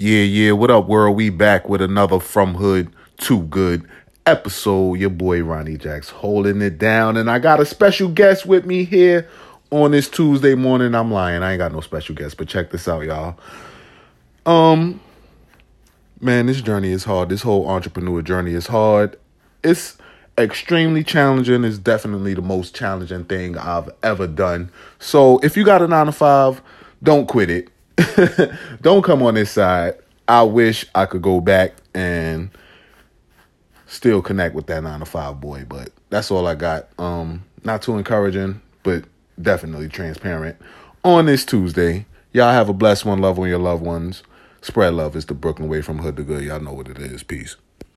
Yeah, yeah. What up, world? We back with another From Hood to Good episode. Your boy Ronnie Jacks holding it down. And I got a special guest with me here on this Tuesday morning. I'm lying. I ain't got no special guest, but check this out, y'all. Um, man, this journey is hard. This whole entrepreneur journey is hard. It's extremely challenging. It's definitely the most challenging thing I've ever done. So if you got a nine to five, don't quit it don't come on this side. I wish I could go back and still connect with that nine to five boy, but that's all I got. Um, not too encouraging, but definitely transparent. On this Tuesday, y'all have a blessed one. Love on your loved ones. Spread love. It's the Brooklyn way from hood to good. Y'all know what it is. Peace.